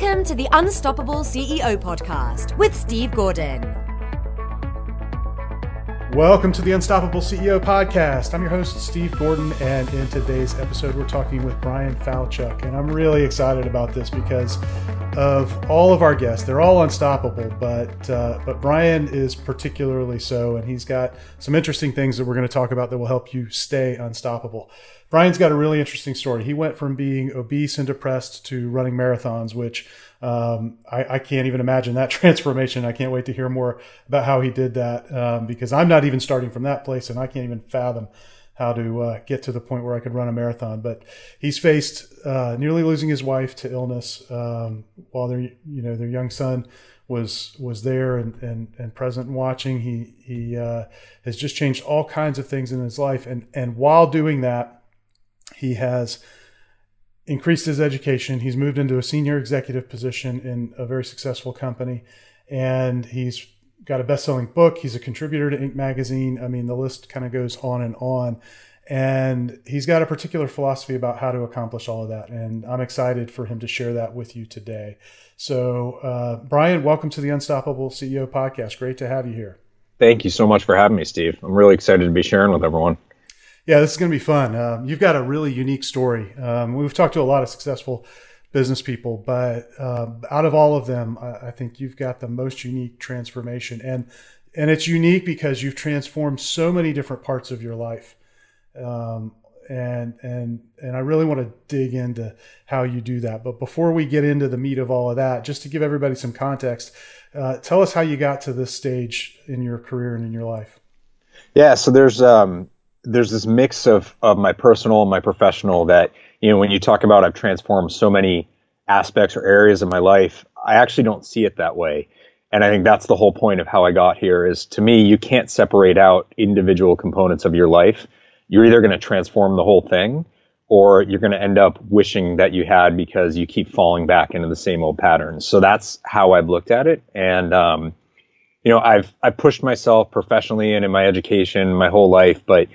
Welcome to the Unstoppable CEO podcast with Steve Gordon. Welcome to the Unstoppable CEO podcast. I'm your host, Steve Gordon, and in today's episode, we're talking with Bryan Falchuk. And I'm really excited about this because of all of our guests. They're all unstoppable, but uh, but Bryan is particularly so, and he's got some interesting things that we're going to talk about that will help you stay unstoppable. Bryan's got a really interesting story. He went from being obese and depressed to running marathons, which um, I, I, can't even imagine that transformation. I can't wait to hear more about how he did that um, because I'm not even starting from that place and I can't even fathom how to uh, get to the point where I could run a marathon. But he's faced uh, nearly losing his wife to illness um, while their you know their young son was was there and, and, and present and watching. He he uh, has just changed all kinds of things in his life and and while doing that, he has increased his education. He's moved into a senior executive position in a very successful company, and he's got a best-selling book. He's a contributor to Inc. magazine. I mean, the list kind of goes on and on. And he's got a particular philosophy about how to accomplish all of that. And I'm excited for him to share that with you today. So, uh, Bryan, welcome to the Unstoppable CEO podcast. Great to have you here. Thank you so much for having me, Steve. I'm really excited to be sharing with everyone. Yeah, this is going to be fun. Um, you've got a really unique story. Um, we've talked to a lot of successful business people, but um, out of all of them, I, I, think you've got the most unique transformation, and and it's unique because you've transformed so many different parts of your life. Um, and and and I really want to dig into how you do that. But before we get into the meat of all of that, just to give everybody some context, uh, tell us how you got to this stage in your career and in your life. Yeah, so there's um, there's this mix of of my personal and my professional that you know when you talk about I've transformed so many aspects or areas of my life, I actually don't see it that way. And I think that's the whole point of how I got here is to me you can't separate out individual components of your life. You're either going to transform the whole thing or you're going to end up wishing that you had because you keep falling back into the same old patterns. So that's how I've looked at it. And, um, you know, I've, I've pushed myself professionally and in my education my whole life, but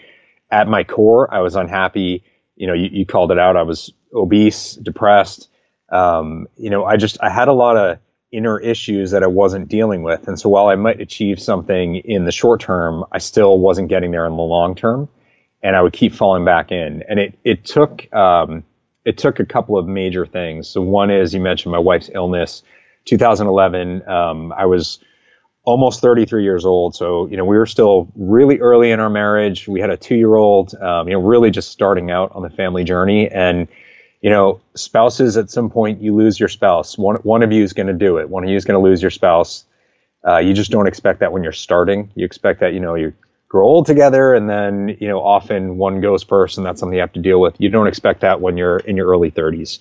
at my core, I was unhappy. You know, you, you called it out. I was obese, depressed. Um, you know, I just, I had a lot of inner issues that I wasn't dealing with. And so while I might achieve something in the short term, I still wasn't getting there in the long term. And I would keep falling back in. And it, it took, um, it took a couple of major things. So one is you mentioned my wife's illness. 2011, um, I was almost 33 years old. So, you know, we were still really early in our marriage. We had a two year old, um, you know, really just starting out on the family journey. And, you know, spouses at some point you lose your spouse. One, one of you is going to do it. One of you is going to lose your spouse. Uh, you just don't expect that when you're starting. You expect that, you know, you grow old together and then, you know, often one goes first and that's something you have to deal with. You don't expect that when you're in your early 30s.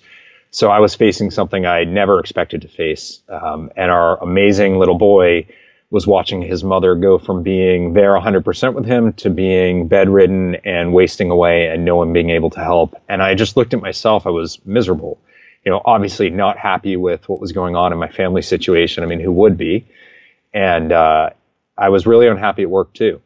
So I was facing something I never expected to face. Um, and our amazing little boy, was watching his mother go from being there 100% with him to being bedridden and wasting away and no one being able to help. And I just looked at myself. I was miserable. You know, obviously not happy with what was going on in my family situation. I mean, who would be? And uh, I was really unhappy at work too.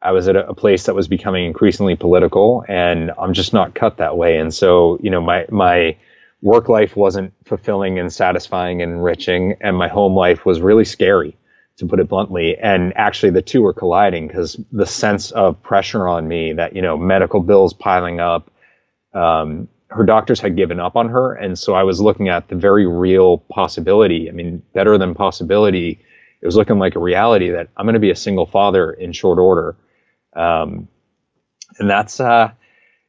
I was at a, a place that was becoming increasingly political, and I'm just not cut that way. And so, you know, my my work life wasn't fulfilling and satisfying and enriching, and my home life was really scary to put it bluntly. And actually, the two were colliding because the sense of pressure on me that, you know, medical bills piling up, um, her doctors had given up on her. And so I was looking at the very real possibility. I mean, better than possibility. It was looking like a reality that I'm going to be a single father in short order. Um, and that's, uh,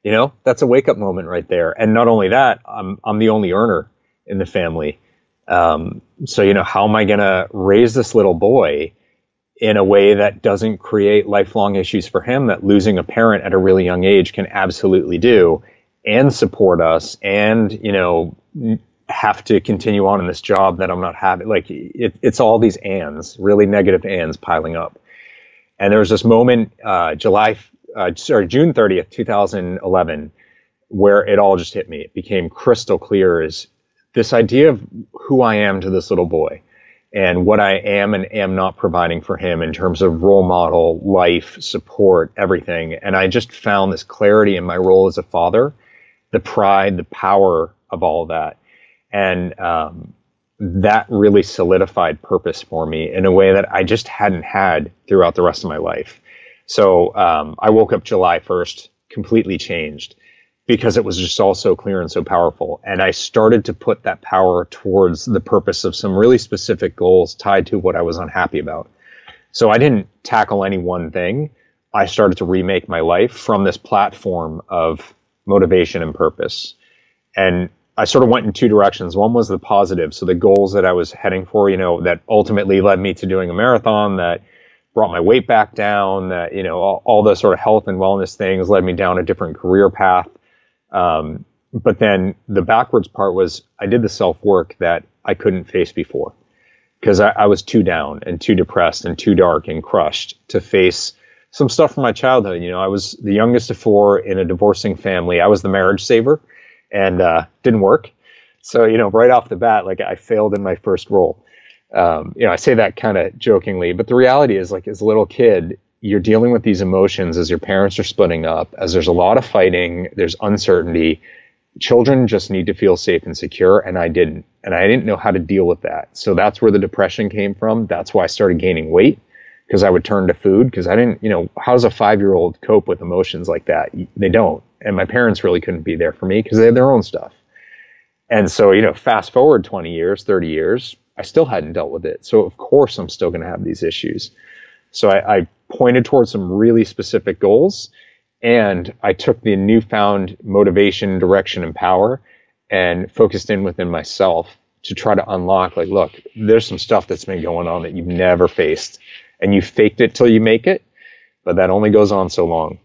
you know, that's a wake up moment right there. And not only that, I'm, I'm the only earner in the family. Um, so, you know, how am I going to raise this little boy in a way that doesn't create lifelong issues for him that losing a parent at a really young age can absolutely do and support us and, you know, have to continue on in this job that I'm not having. Like it, it's all these ands, really negative ands piling up. And there was this moment, uh, July, uh, sorry, June 30th, 2011, where it all just hit me. It became crystal clear as this idea of who I am to this little boy and what I am and am not providing for him in terms of role model, life, support, everything. And I just found this clarity in my role as a father, the pride, the power of all that. And, um, that really solidified purpose for me in a way that I just hadn't had throughout the rest of my life. So um, I woke up July 1st completely changed because it was just all so clear and so powerful. And I started to put that power towards the purpose of some really specific goals tied to what I was unhappy about. So I didn't tackle any one thing. I started to remake my life from this platform of motivation and purpose. And I sort of went in two directions. One was the positive. So the goals that I was heading for, you know, that ultimately led me to doing a marathon that brought my weight back down, that, you know, all, all the sort of health and wellness things led me down a different career path. Um, but then the backwards part was I did the self work that I couldn't face before because I, I was too down and too depressed and too dark and crushed to face some stuff from my childhood. You know, I was the youngest of four in a divorcing family. I was the marriage saver and uh, didn't work. So, you know, right off the bat, like I failed in my first role. Um, you know, I say that kind of jokingly, but the reality is, like, as a little kid, you're dealing with these emotions as your parents are splitting up, as there's a lot of fighting, there's uncertainty. Children just need to feel safe and secure, and I didn't. And I didn't know how to deal with that. So that's where the depression came from. That's why I started gaining weight because I would turn to food because I didn't, you know, how does a five year old cope with emotions like that? They don't. And my parents really couldn't be there for me because they had their own stuff. And so, you know, fast forward 20 years, 30 years, I still hadn't dealt with it. So, of course, I'm still going to have these issues. So, I, I pointed towards some really specific goals and I took the newfound motivation, direction, and power and focused in within myself to try to unlock like, look, there's some stuff that's been going on that you've never faced and you faked it till you make it, but that only goes on so long.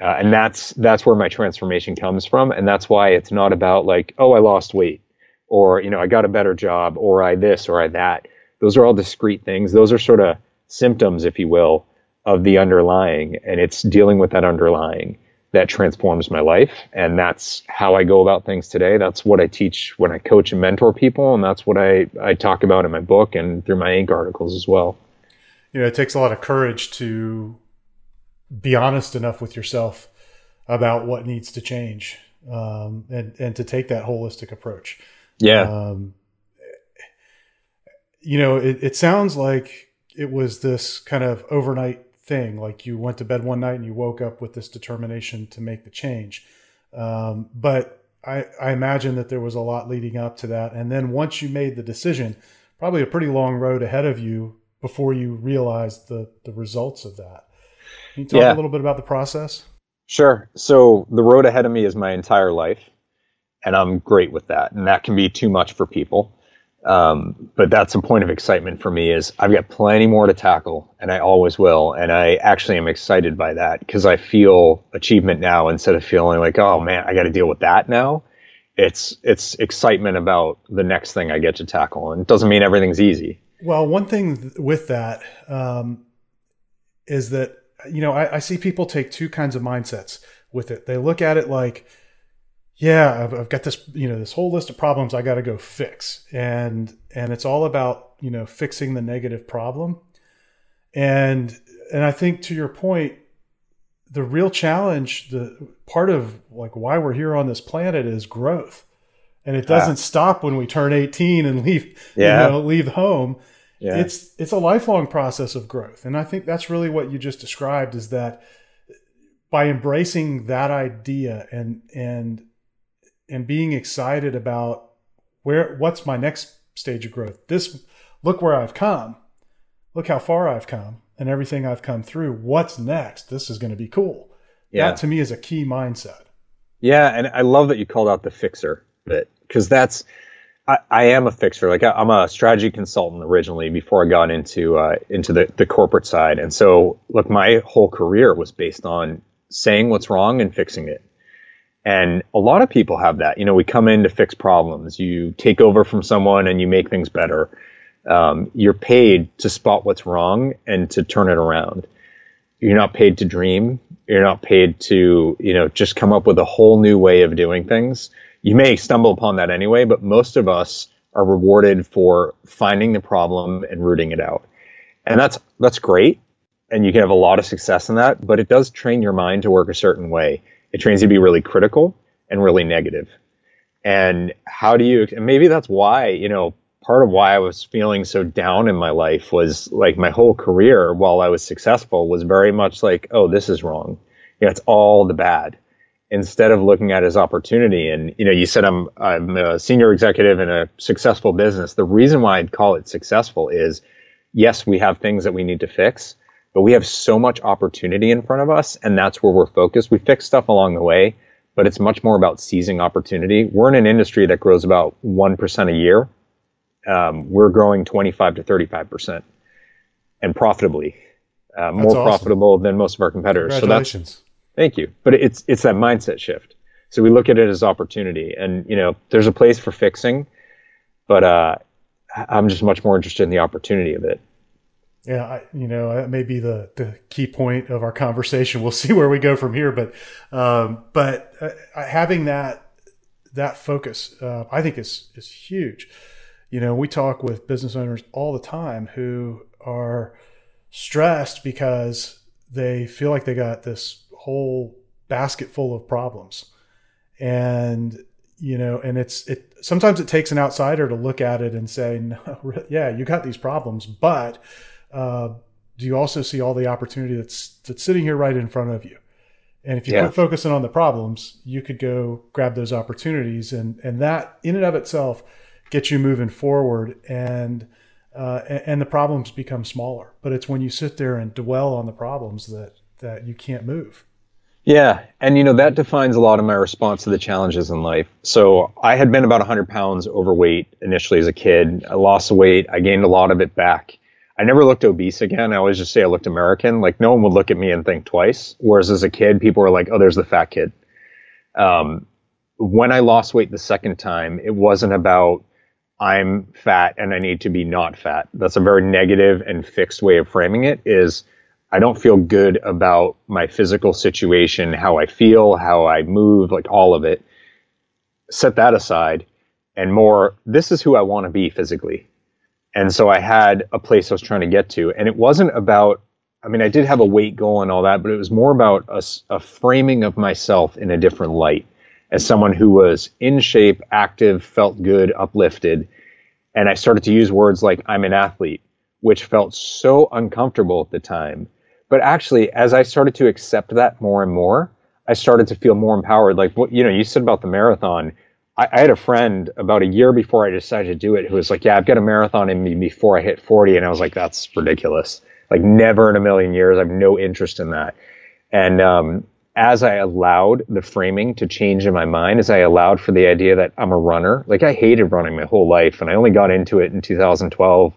Uh, and that's that's where my transformation comes from, and that's why it's not about like, oh, I lost weight, or you know, I got a better job, or I this, or I that. Those are all discrete things. Those are sort of symptoms, if you will, of the underlying, and it's dealing with that underlying that transforms my life. And that's how I go about things today. That's what I teach when I coach and mentor people, and that's what I I talk about in my book and through my Inc. articles as well you know, it takes a lot of courage to be honest enough with yourself about what needs to change um, and and to take that holistic approach. Yeah. Um, you know, it, it sounds like it was this kind of overnight thing. Like you went to bed one night and you woke up with this determination to make the change. Um, but I, I imagine that there was a lot leading up to that. And then once you made the decision, probably a pretty long road ahead of you before you realized the the results of that. Can you talk yeah. a little bit about the process? Sure. So the road ahead of me is my entire life, and I'm great with that. And that can be too much for people. Um, but that's a point of excitement for me is I've got plenty more to tackle and I always will. And I actually am excited by that because I feel achievement now instead of feeling like, oh man, I got to deal with that now. It's, it's excitement about the next thing I get to tackle. And it doesn't mean everything's easy. Well, one thing with that um, is that you know I, I, see people take two kinds of mindsets with it. They look at it like, yeah, I've, I've got this you know this whole list of problems I got to go fix, and and it's all about you know fixing the negative problem, and and I think to your point, the real challenge, the part of like why we're here on this planet is growth and it doesn't ah. stop when we turn 18 and leave yeah. you know leave home yeah. it's it's a lifelong process of growth and i think that's really what you just described is that by embracing that idea and and and being excited about where what's my next stage of growth this look where i've come look how far i've come and everything i've come through what's next this is going to be cool yeah. that to me is a key mindset yeah and i love that you called out the fixer bit because that's I, I, am a fixer. Like I, am a strategy consultant originally before I got into uh, into the, the corporate side. And so, look, my whole career was based on saying what's wrong and fixing it. And a lot of people have that. You know, we come in to fix problems. You take over from someone and you make things better. Um, you're paid to spot what's wrong and to turn it around. You're not paid to dream. You're not paid to, you know, just come up with a whole new way of doing things you may stumble upon that anyway, but most of us are rewarded for finding the problem and rooting it out. And that's that's great. And you can have a lot of success in that, but it does train your mind to work a certain way. It trains you to be really critical and really negative. And how do you and maybe that's why, you know, part of why I was feeling so down in my life was like my whole career while I was successful was very much like, oh, this is wrong. You know, it's all the bad instead of looking at his opportunity. And, you know, you said I'm, I'm a senior executive in a successful business. The reason why I'd call it successful is yes, we have things that we need to fix, but we have so much opportunity in front of us. And that's where we're focused. We fix stuff along the way, but it's much more about seizing opportunity. We're in an industry that grows about 1% a year um, we're growing 25 to 35 percent, and profitably, uh, more awesome. profitable than most of our competitors. Congratulations. So that's thank you. But it's it's that mindset shift. So we look at it as opportunity, and you know, there's a place for fixing, but uh, I'm just much more interested in the opportunity of it. Yeah, I, you know, that may be the, the key point of our conversation. We'll see where we go from here, but um, but uh, having that that focus, uh, I think is is huge you know, we talk with business owners all the time who are stressed because they feel like they got this whole basket full of problems. And, you know, and it's, it, sometimes it takes an outsider to look at it and say, no, yeah, you got these problems, but, uh, do you also see all the opportunity that's, that's sitting here right in front of you? And if you yeah. quit focusing on the problems, you could go grab those opportunities. And, and that in and of itself gets you moving forward and uh, and the problems become smaller. But it's when you sit there and dwell on the problems that that you can't move. Yeah, and you know that defines a lot of my response to the challenges in life. So I had been about 100 pounds overweight initially as a kid. I lost weight. I gained a lot of it back. I never looked obese again. I always just say I looked American. Like no one would look at me and think twice. Whereas as a kid, people were like, "Oh, there's the fat kid." Um, when I lost weight the second time, it wasn't about I'm fat and I need to be not fat. That's a very negative and fixed way of framing it is I don't feel good about my physical situation, how I feel, how I move, like all of it. Set that aside and more, this is who I want to be physically. And so I had a place I was trying to get to. And it wasn't about, I mean, I did have a weight goal and all that, but it was more about a, a framing of myself in a different light as someone who was in shape, active, felt good, uplifted. And I started to use words like I'm an athlete, which felt so uncomfortable at the time. But actually, as I started to accept that more and more, I started to feel more empowered. Like what you know, you said about the marathon. I, I, had a friend about a year before I decided to do it who was like, "Yeah, I've got a marathon in me before I hit 40," and I was like, "That's ridiculous! Like, never in a million years. I have no interest in that." And um, as I allowed the framing to change in my mind, as I allowed for the idea that I'm a runner, like I hated running my whole life, and I only got into it in 2012,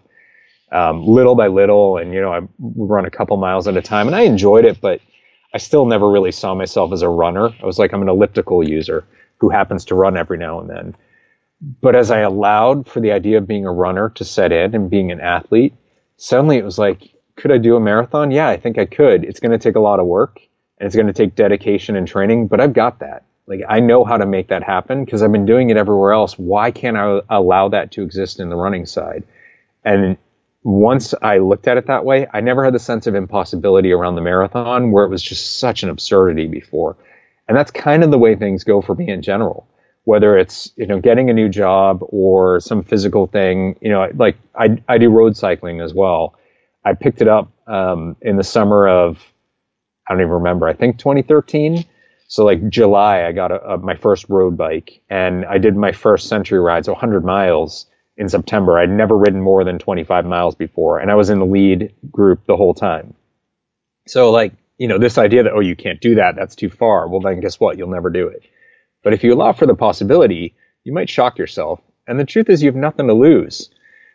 um, little by little, and you know I run a couple miles at a time, and I enjoyed it, but I still never really saw myself as a runner. I was like I'm an elliptical user who happens to run every now and then. But as I allowed for the idea of being a runner to set in and being an athlete, suddenly it was like, could I do a marathon? Yeah, I think I could. It's going to take a lot of work and it's going to take dedication and training, but I've got that. Like I know how to make that happen because I've been doing it everywhere else. Why can't I allow that to exist in the running side? And once I looked at it that way, I never had the sense of impossibility around the marathon where it was just such an absurdity before. And that's kind of the way things go for me in general. Whether it's, you know, getting a new job or some physical thing, you know, like I, I do road cycling as well. I picked it up um, in the summer of I don't even remember. I think 2013. So like July, I got a, a, my first road bike and I did my first century ride, so 100 miles in September. I'd never ridden more than 25 miles before, and I was in the lead group the whole time. So like you know this idea that oh you can't do that, that's too far. Well then guess what? You'll never do it. But if you allow for the possibility, you might shock yourself. And the truth is, you have nothing to lose.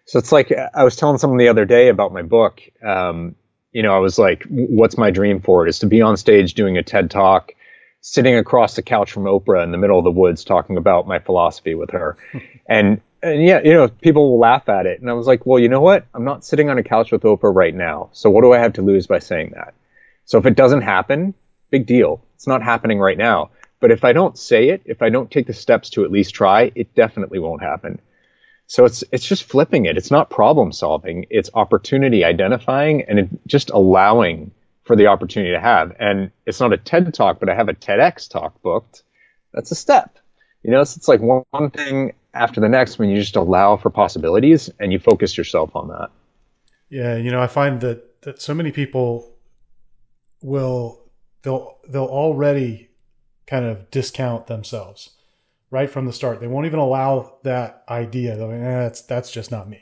So it's like I was telling someone the other day about my book. Um, you know, I was like, what's my dream for it? Is to be on stage doing a TED talk, sitting across the couch from Oprah in the middle of the woods talking about my philosophy with her. and, and yeah, you know, people will laugh at it. And I was like, well, you know what? I'm not sitting on a couch with Oprah right now. So what do I have to lose by saying that? So if it doesn't happen, big deal. It's not happening right now. But if I don't say it, if I don't take the steps to at least try, it definitely won't happen. So it's it's just flipping it. It's not problem solving. It's opportunity identifying and it, just allowing for the opportunity to have. And it's not a TED talk, but I have a TEDx talk booked. That's a step. You know, it's like one, one thing after the next when you just allow for possibilities and you focus yourself on that. Yeah, you know, I find that that so many people will they'll they'll already kind of discount themselves right from the start. They won't even allow that idea. They'll like, eh, that's that's just not me.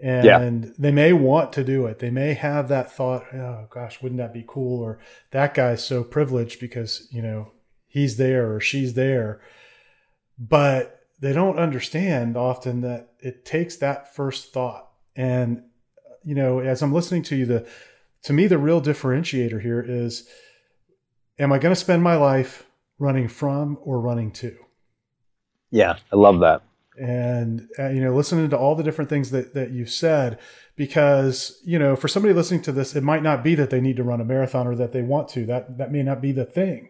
And yeah. they may want to do it. They may have that thought, oh gosh, wouldn't that be cool? Or that guy's so privileged because, you know, he's there or she's there. But they don't understand often that it takes that first thought. And, you know, as I'm listening to you, the to me the real differentiator here is am I going to spend my life running from or running to? Yeah, I love that. And uh, you know listening to all the different things that that you've said because you know for somebody listening to this it might not be that they need to run a marathon or that they want to. That that may not be the thing.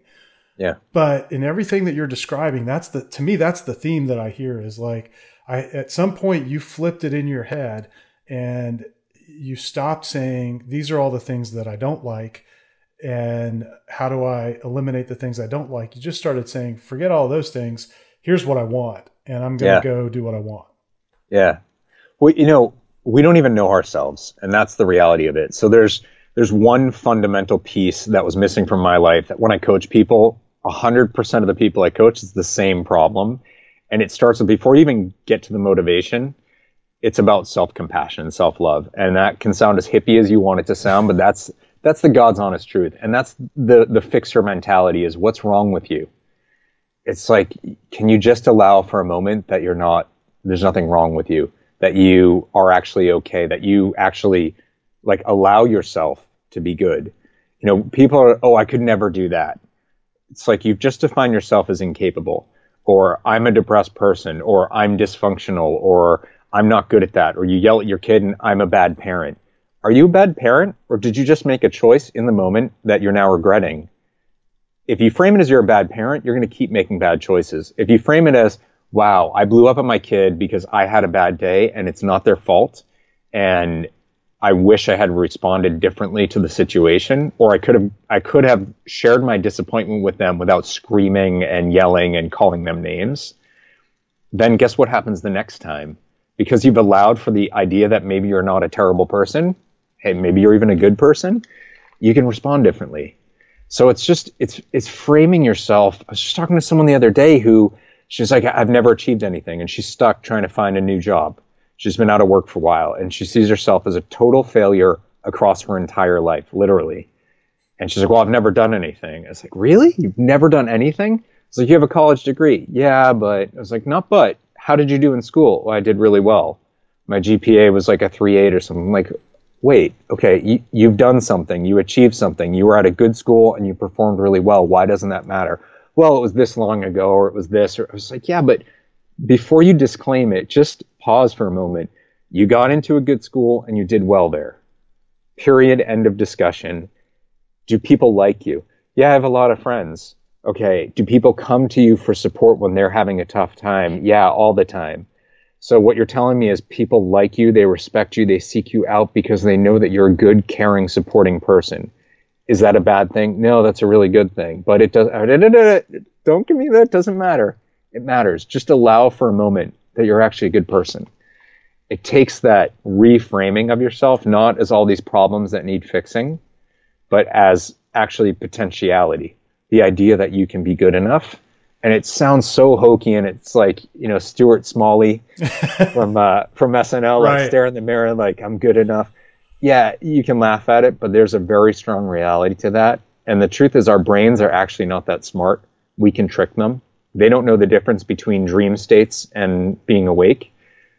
Yeah. But in everything that you're describing that's the to me that's the theme that i hear is like i at some point you flipped it in your head and you stopped saying these are all the things that i don't like and how do i eliminate the things i don't like you just started saying forget all those things here's what i want and I'm going to yeah. go do what I want. Yeah. Well, you know, we don't even know ourselves, and that's the reality of it. So there's there's one fundamental piece that was missing from my life that when I coach people, 100% of the people I coach is the same problem. And it starts with before you even get to the motivation, it's about self-compassion and self-love. And that can sound as hippie as you want it to sound, but that's that's the God's honest truth. And that's the the fixer mentality is what's wrong with you? it's like, can you just allow for a moment that you're not, there's nothing wrong with you, that you are actually okay, that you actually like allow yourself to be good. You know, people are, oh, I could never do that. It's like you've just defined yourself as incapable, or I'm a depressed person, or I'm dysfunctional, or I'm not good at that, or you yell at your kid and I'm a bad parent. Are you a bad parent, or did you just make a choice in the moment that you're now regretting? if you frame it as you're a bad parent, you're going to keep making bad choices. If you frame it as, wow, I blew up at my kid because I had a bad day and it's not their fault, and I wish I had responded differently to the situation, or I could have I could have shared my disappointment with them without screaming and yelling and calling them names. Then guess what happens the next time? Because you've allowed for the idea that maybe you're not a terrible person, hey, maybe you're even a good person, you can respond differently. So it's just it's it's framing yourself. I was just talking to someone the other day who she's like, I've never achieved anything, and she's stuck trying to find a new job. She's been out of work for a while, and she sees herself as a total failure across her entire life, literally. And she's like, Well, I've never done anything. I was like, Really? You've never done anything? It's like, You have a college degree. Yeah, but I was like, Not but. How did you do in school? Well, I did really well. My GPA was like a 3.8 or something. I'm like, wait, okay, you, you've done something, you achieved something, you were at a good school and you performed really well. Why doesn't that matter? Well, it was this long ago, or it was this, or I was like, yeah, but before you disclaim it, just pause for a moment. You got into a good school and you did well there. Period. End of discussion. Do people like you? Yeah, I have a lot of friends. Okay. Do people come to you for support when they're having a tough time? Yeah, all the time. So what you're telling me is people like you, they respect you, they seek you out because they know that you're a good, caring, supporting person. Is that a bad thing? No, that's a really good thing. But it does. Uh, don't give me that. It doesn't matter. It matters. Just allow for a moment that you're actually a good person. It takes that reframing of yourself, not as all these problems that need fixing, but as actually potentiality. The idea that you can be good enough and it sounds so hokey and it's like you know Stuart Smalley from uh, from SNL right. like stare in the mirror like I'm good enough. Yeah, you can laugh at it, but there's a very strong reality to that. And the truth is, our brains are actually not that smart. We can trick them. They don't know the difference between dream states and being awake.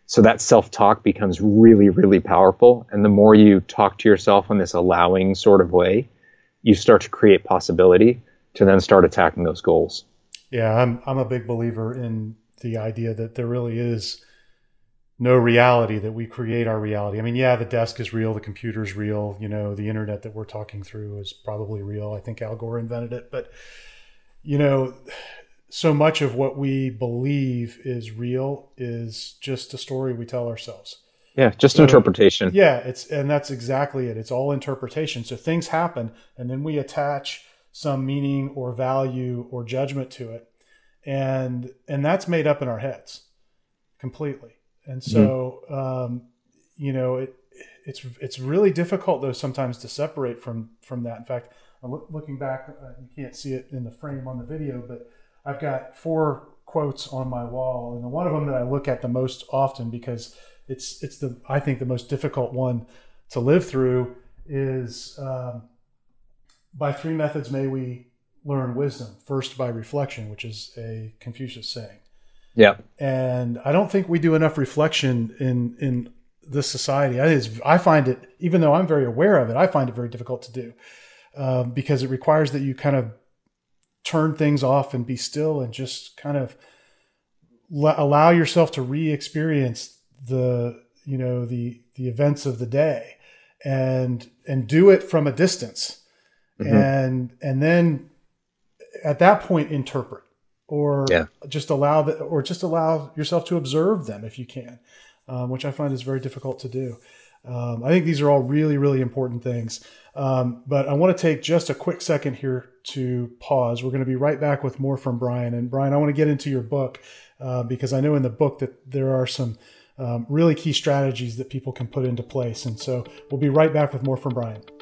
So that self talk becomes really, really powerful. And the more you talk to yourself in this allowing sort of way, you start to create possibility to then start attacking those goals. Yeah, I'm I'm a big believer in the idea that there really is no reality that we create our reality. I mean, yeah, the desk is real, the computer is real, you know, the internet that we're talking through is probably real. I think Al Gore invented it, but you know, so much of what we believe is real is just a story we tell ourselves. Yeah, just so, interpretation. Yeah, it's and that's exactly it. It's all interpretation. So things happen and then we attach some meaning or value or judgment to it. and and that's made up in our heads completely. And so, mm-hmm. um, you know, it it's it's really difficult though sometimes to separate from from that. In fact, looking back, uh, you can't see it in the frame on the video, but I've got four quotes on my wall, and one of them that I look at the most often because it's it's the I think the most difficult one to live through is um, by three methods may we learn wisdom. First, by reflection, which is a Confucius saying. Yeah. And I don't think we do enough reflection in in this society. I, I find it, even though I'm very aware of it, I find it very difficult to do um, because it requires that you kind of turn things off and be still and just kind of allow yourself to re-experience the you know the the events of the day and and do it from a distance mm-hmm. and and then at that point interpret or yeah. just allow that or just allow yourself to observe them if you can um, which i find is very difficult to do um, i think these are all really really important things um, but i want to take just a quick second here to pause we're going to be right back with more from bryan and bryan i want to get into your book uh, because i know in the book that there are some um, really key strategies that people can put into place. And so we'll be right back with more from Bryan.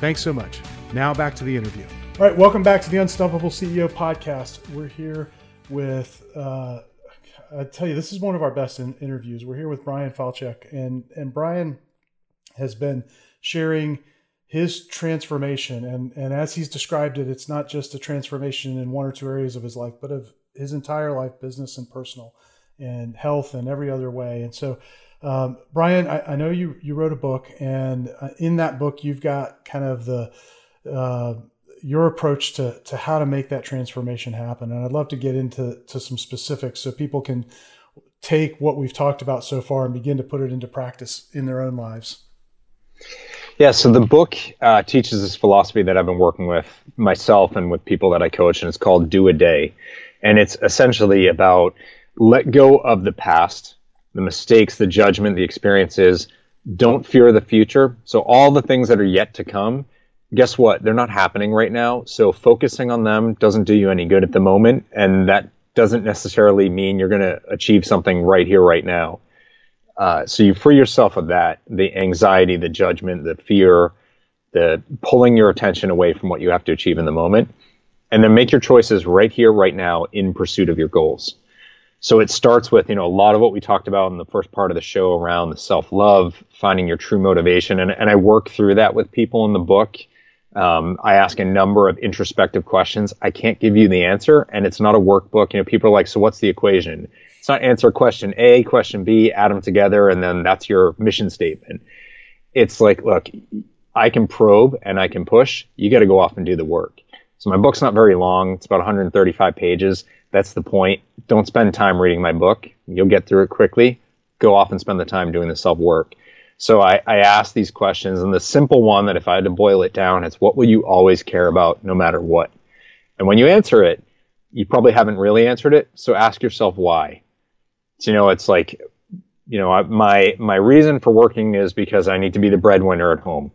Thanks so much. Now back to the interview. All right, welcome back to the Unstoppable CEO podcast. We're here with, uh, I tell you, this is one of our best in- interviews. We're here with Bryan Falchuk, and and Bryan has been sharing his transformation, and and as he's described it, it's not just a transformation in one or two areas of his life, but of his entire life, business and personal and health and every other way. And so, um, Bryan, I, I, know you you wrote a book, and uh, in that book, you've got kind of the uh, your approach to to how to make that transformation happen. And I'd love to get into to some specifics so people can take what we've talked about so far and begin to put it into practice in their own lives. Yeah, so the book uh, teaches this philosophy that I've been working with myself and with people that I coach, and it's called Do a Day. And it's essentially about let go of the past, the mistakes, the judgment, the experiences. Don't fear the future. So all the things that are yet to come, guess what? They're not happening right now. So focusing on them doesn't do you any good at the moment. And that doesn't necessarily mean you're going to achieve something right here, right now. Uh, so you free yourself of that, the anxiety, the judgment, the fear, the pulling your attention away from what you have to achieve in the moment. And then make your choices right here, right now in pursuit of your goals. So it starts with, you know, a lot of what we talked about in the first part of the show around the self love, finding your true motivation. And, and I work through that with people in the book. Um, I ask a number of introspective questions. I can't give you the answer, and it's not a workbook. You know, people are like, so what's the equation? It's not answer question A, question B, add them together, and then that's your mission statement. It's like, look, I can probe and I can push. You got to go off and do the work. So my mm-hmm. book's not very long. It's about 135 pages. That's the point. Don't spend time reading my book. You'll get through it quickly. Go off and spend the time doing the self work. So I, I ask these questions, and the simple one that if I had to boil it down, it's what will you always care about no matter what? And when you answer it, you probably haven't really answered it. So ask yourself why. So, you know, it's like, you know, my my reason for working is because I need to be the breadwinner at home.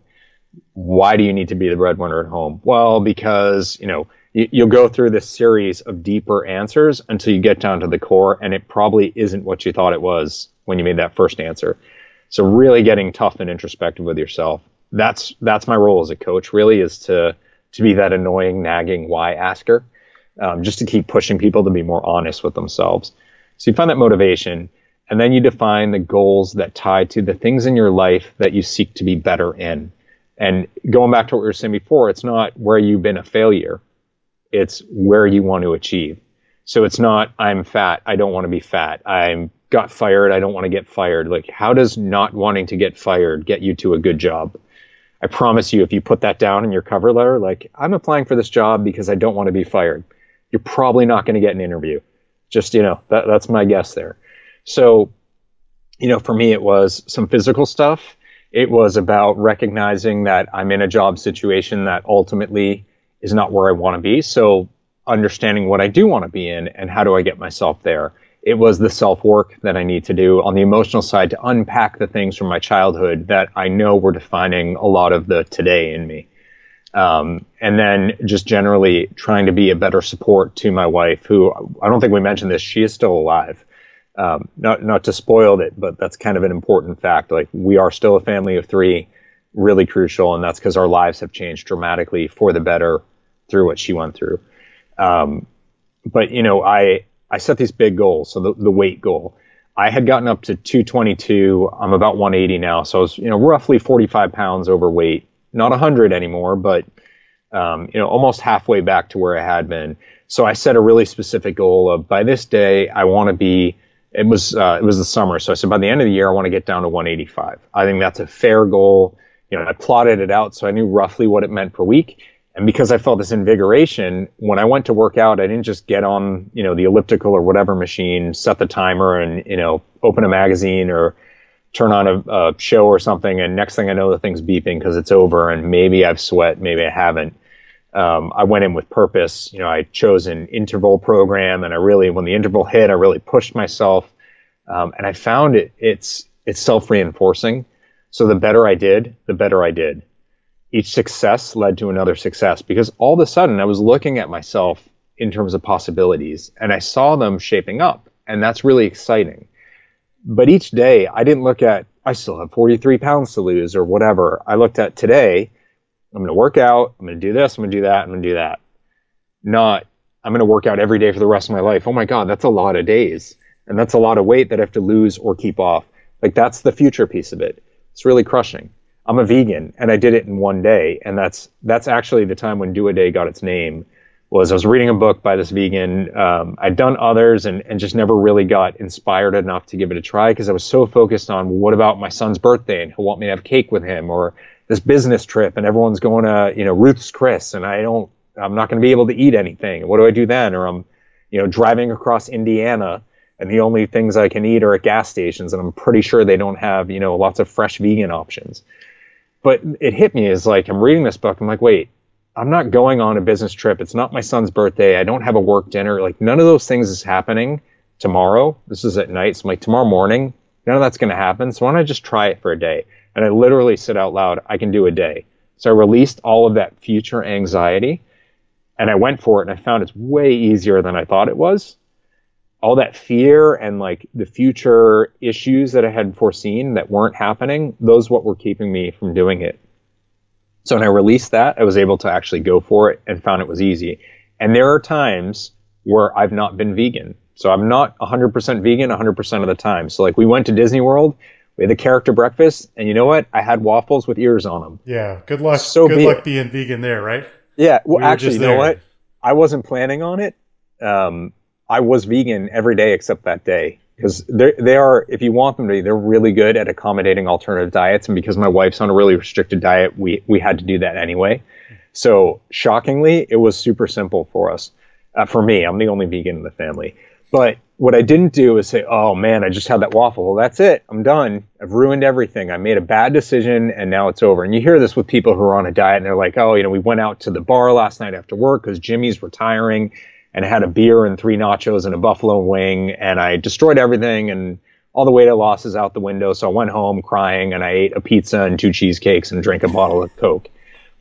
Why do you need to be the breadwinner at home? Well, because you know you'll go through this series of deeper answers until you get down to the core, and it probably isn't what you thought it was when you made that first answer. So really getting tough and introspective with yourself. That's that's my role as a coach. Really is to to be that annoying, nagging why asker, um, just to keep pushing people to be more honest with themselves. So you find that motivation, and then you define the goals that tie to the things in your life that you seek to be better in. And going back to what we were saying before, it's not where you've been a failure it's where you want to achieve. So it's not, I'm fat. I don't want to be fat. I'm got fired. I don't want to get fired. Like, how does not wanting to get fired get you to a good job? I promise you, if you put that down in your cover letter, like, I'm applying for this job because I don't want to be fired, you're probably not going to get an interview. Just you know, that, that's my guess there. So, you know, for me, it was some physical stuff. It was about recognizing that I'm in a job situation that ultimately is not where I want to be. So, understanding what I do want to be in and how do I get myself there. It was the self work that I need to do on the emotional side to unpack the things from my childhood that I know were defining a lot of the today in me. Um, and then just generally trying to be a better support to my wife, who I don't think we mentioned this. She is still alive. Um, not not to spoil it, but that's kind of an important fact. Like we are still a family of three, really crucial, and that's because our lives have changed dramatically for the better through what she went through. Um, but you know, I I set these big goals. So the, the weight goal, I had gotten up to 222. I'm about 180 now, so I was you know roughly 45 pounds overweight not 100 anymore, but um, you know, almost halfway back to where I had been. So I set a really specific goal of by this day I want to be. It was uh, it was the summer, so I said by the end of the year I want to get down to 185. I think that's a fair goal. You know, I plotted it out so I knew roughly what it meant per week. And because I felt this invigoration, when I went to work out, I didn't just get on, you know, the elliptical or whatever machine, set the timer and, you know, open a magazine or turn on a, a, show or something, and next thing I know, the thing's beeping because it's over, and maybe I've sweat, maybe I haven't. Um, I went in with purpose. You know, I chose an interval program, and I really, when the interval hit, I really pushed myself, um, and I found it. It's it's self reinforcing. So the better I did, the better I did. Each success led to another success because all of a sudden I was looking at myself in terms of possibilities, and I saw them shaping up, and that's really exciting but each day I didn't look at, I still have 43 pounds to lose or whatever. I looked at today, I'm going to work out, I'm going to do this, I'm going to do that, I'm going to do that. Not, I'm going to work out every day for the rest of my life. Oh my God, that's a lot of days. And that's a lot of weight that I have to lose or keep off. Like that's the future piece of it. It's really crushing. I'm a vegan and I did it in one day. And that's, that's actually the time when Do a Day got its name was I was reading a book by this vegan. Um, I'd done others and, and just never really got inspired enough to give it a try because I was so focused on what about my son's birthday and he'll want me to have cake with him or this business trip and everyone's going to, you know, Ruth's Chris and I don't, I'm not going to be able to eat anything. What do I do then? Or I'm, you know, driving across Indiana and the only things I can eat are at gas stations and I'm pretty sure they don't have, you know, lots of fresh vegan options. But it hit me as like, I'm reading this book. I'm like, wait, I'm not going on a business trip. It's not my son's birthday. I don't have a work dinner. Like none of those things is happening tomorrow. This is at night. So I'm like tomorrow morning, none of that's going to happen. So why don't I just try it for a day? And I literally said out loud, I can do a day. So I released all of that future anxiety and I went for it and I found it's way easier than I thought it was. All that fear and like the future issues that I had foreseen that weren't happening, those what were keeping me from doing it. So when I released that, I was able to actually go for it and found it was easy. And there are times where I've not been vegan. So I'm not 100% vegan 100% of the time. So like we went to Disney World, we had the character breakfast, and you know what? I had waffles with ears on them. Yeah, good luck. So good be luck it. being vegan there, right? Yeah, well, we actually, you know what? I wasn't planning on it. Um, I was vegan every day except that day because they are if you want them to be they're really good at accommodating alternative diets and because my wife's on a really restricted diet we we had to do that anyway so shockingly it was super simple for us uh, for me i'm the only vegan in the family but what i didn't do is say oh man i just had that waffle well that's it i'm done i've ruined everything i made a bad decision and now it's over and you hear this with people who are on a diet and they're like oh you know we went out to the bar last night after work because jimmy's retiring and had a beer and three nachos and a buffalo wing and I destroyed everything and all the weight I lost is out the window. So I went home crying and I ate a pizza and two cheesecakes and drank a bottle of Coke.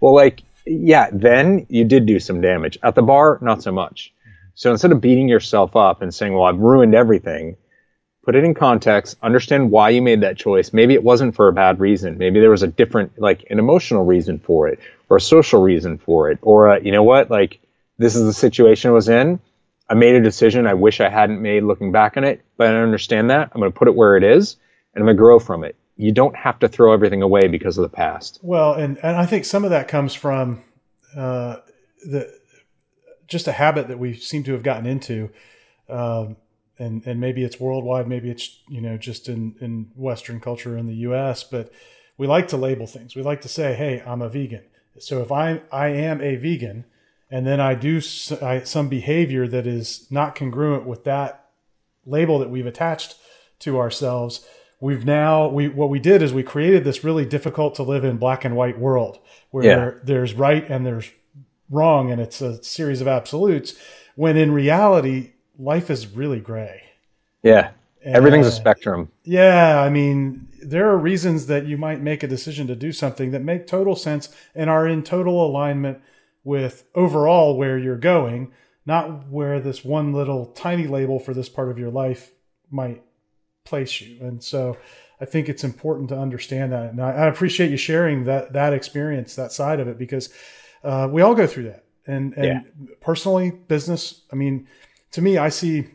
Well, like, yeah, then you did do some damage. At the bar, not so much. So instead of beating yourself up and saying, well, I've ruined everything, put it in context, understand why you made that choice. Maybe it wasn't for a bad reason. Maybe there was a different, like an emotional reason for it or a social reason for it. Or, uh, you know what, like, this is the situation I was in. I made a decision I wish I hadn't made looking back on it, but I understand that. I'm going to put it where it is and I'm going to grow from it. You don't have to throw everything away because of the past. Well, and, and I think some of that comes from uh, the just a habit that we seem to have gotten into. Um, and, and maybe it's worldwide, maybe it's, you know, just in, in Western culture in the US, but we like to label things. We like to say, Hey, I'm a vegan. So if I, I am a vegan, and then I do some behavior that is not congruent with that label that we've attached to ourselves, we've now we what we did is we created this really difficult to live in black and white world where yeah. there's right and there's wrong and it's a series of absolutes when in reality life is really gray. Yeah. And, Everything's a uh, spectrum. Yeah, I mean, there are reasons that you might make a decision to do something that make total sense and are in total alignment with overall where you're going, not where this one little tiny label for this part of your life might place you. And so I think it's important to understand that. And I, I appreciate you sharing that, that experience, that side of it, because uh, we all go through that. And, and yeah. personally, business, I mean, to me, I see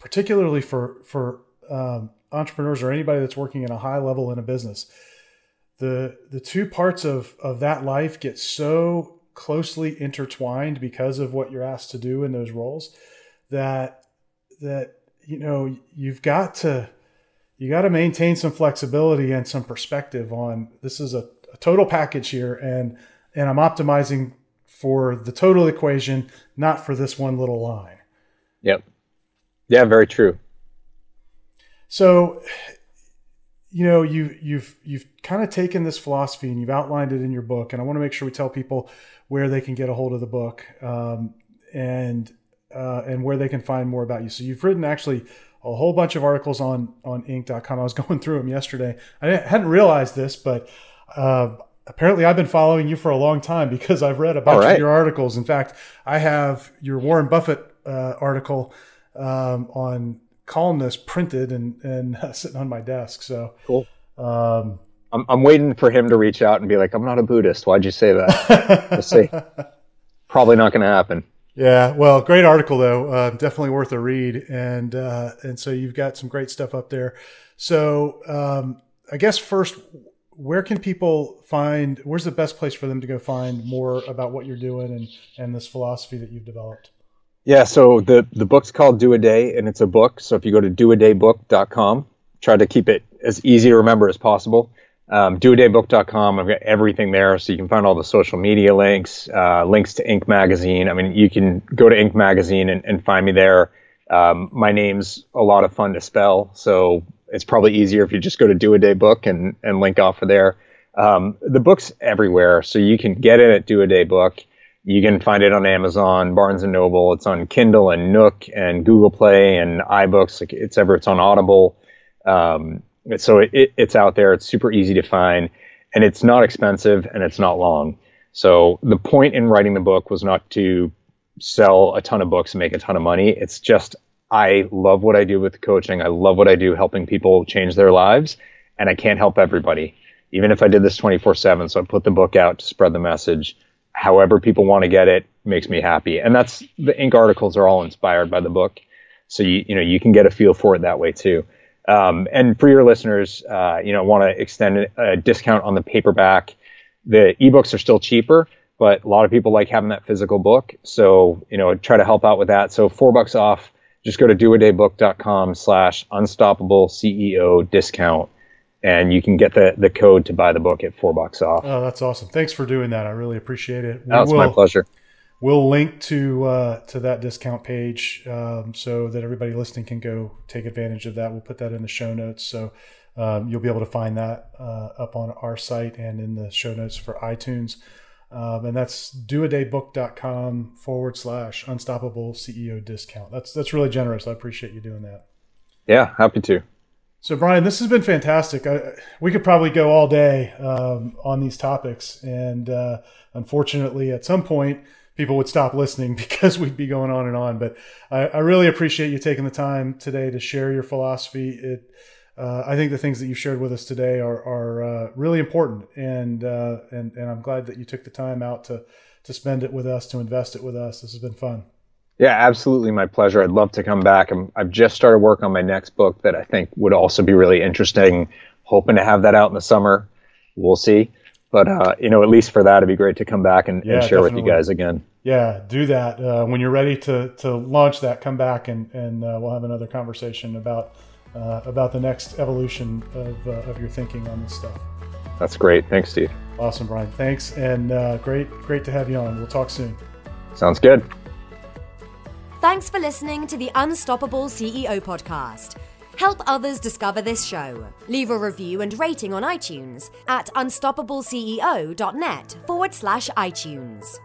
particularly for, for um, entrepreneurs or anybody that's working at a high level in a business, the, the two parts of, of that life get so closely intertwined because of what you're asked to do in those roles that, that you know, you've got to you got to maintain some flexibility and some perspective on this is a, a total package here and and I'm optimizing for the total equation, not for this one little line. Yep. Yeah, very true. So, you know, you you've you've kind of taken this philosophy and you've outlined it in your book, and I want to make sure we tell people where they can get a hold of the book. Um, and uh, and where they can find more about you. So you've written actually a whole bunch of articles on on Inc.com. I was going through them yesterday. I hadn't realized this, but uh, apparently I've been following you for a long time because I've read a bunch right. of your articles. In fact, I have your Warren Buffett uh, article um, on columnist printed and and sitting on my desk. So cool. Um, I'm, I'm waiting for him to reach out and be like, "I'm not a Buddhist. Why'd you say that?" we'll see. Probably not going to happen. Yeah, well, great article though. Uh, definitely worth a read, and uh, and so you've got some great stuff up there. So um, I guess first, where can people find? Where's the best place for them to go find more about what you're doing and and this philosophy that you've developed? Yeah, so the the book's called Do a Day, and it's a book. So if you go to doadaybook.com, try to keep it as easy to remember as possible um, doadaybook.com. I've got everything there, so you can find all the social media links, uh, links to Inc. Magazine. I mean, you can go to Inc. Magazine and, and find me there. Um, my name's a lot of fun to spell, so it's probably easier if you just go to Do a Day Book and, and link off of there. Um, the book's everywhere, so you can get it at Do a Day Book. You can find it on Amazon, Barnes and Noble. It's on Kindle and Nook and Google Play and iBooks. Like it's ever, it's on Audible. Um, so it, it's out there. It's super easy to find, and it's not expensive and it's not long. So the point in writing the book was not to sell a ton of books and make a ton of money. It's just I love what I do with coaching. I love what I do helping people change their lives, and I can't help everybody. Even if I did this 24/7, so I put the book out to spread the message. However people want to get it makes me happy. And that's the Inc. articles are all inspired by the book. So you you know, you can get a feel for it that way too. Um, and for your listeners, uh, you know, want to extend a discount on the paperback. The ebooks are still cheaper, but a lot of people like having that physical book. So, you know, try to help out with that. So four bucks off. Just go to doadaybook.com slash unstoppable CEO discount and you can get the, the code to buy the book at four bucks off. Oh, that's awesome. Thanks for doing that. I really appreciate it. That's my pleasure we'll link to uh, to that discount page um, so that everybody listening can go take advantage of that. We'll put that in the show notes, so um, you'll be able to find that uh, up on our site and in the show notes for iTunes. Um, and that's doadaybook.com forward slash unstoppable CEO discount. That's that's really generous. I appreciate you doing that. Yeah, happy to. So, Bryan, this has been fantastic. I, we could probably go all day um, on these topics, and uh, unfortunately, at some point, people would stop listening because we'd be going on and on. But I, I really appreciate you taking the time today to share your philosophy. It, uh, I think the things that you shared with us today are, are uh, really important, and uh, and and I'm glad that you took the time out to to spend it with us, to invest it with us. This has been fun. Yeah, absolutely, my pleasure. I'd love to come back. i have just started work on my next book that I think would also be really interesting. Hoping to have that out in the summer. We'll see. But uh, you know, at least for that, it'd be great to come back and, yeah, and share definitely. with you guys again. Yeah, do that uh, when you're ready to to launch that. Come back and and uh, we'll have another conversation about uh, about the next evolution of, uh, of your thinking on this stuff. That's great. Thanks, Steve. Awesome, Bryan. Thanks, and uh, great, great to have you on. We'll talk soon. Sounds good. Thanks for listening to the Unstoppable CEO podcast. Help others discover this show. Leave a review and rating on iTunes at unstoppableceo.net forward slash iTunes.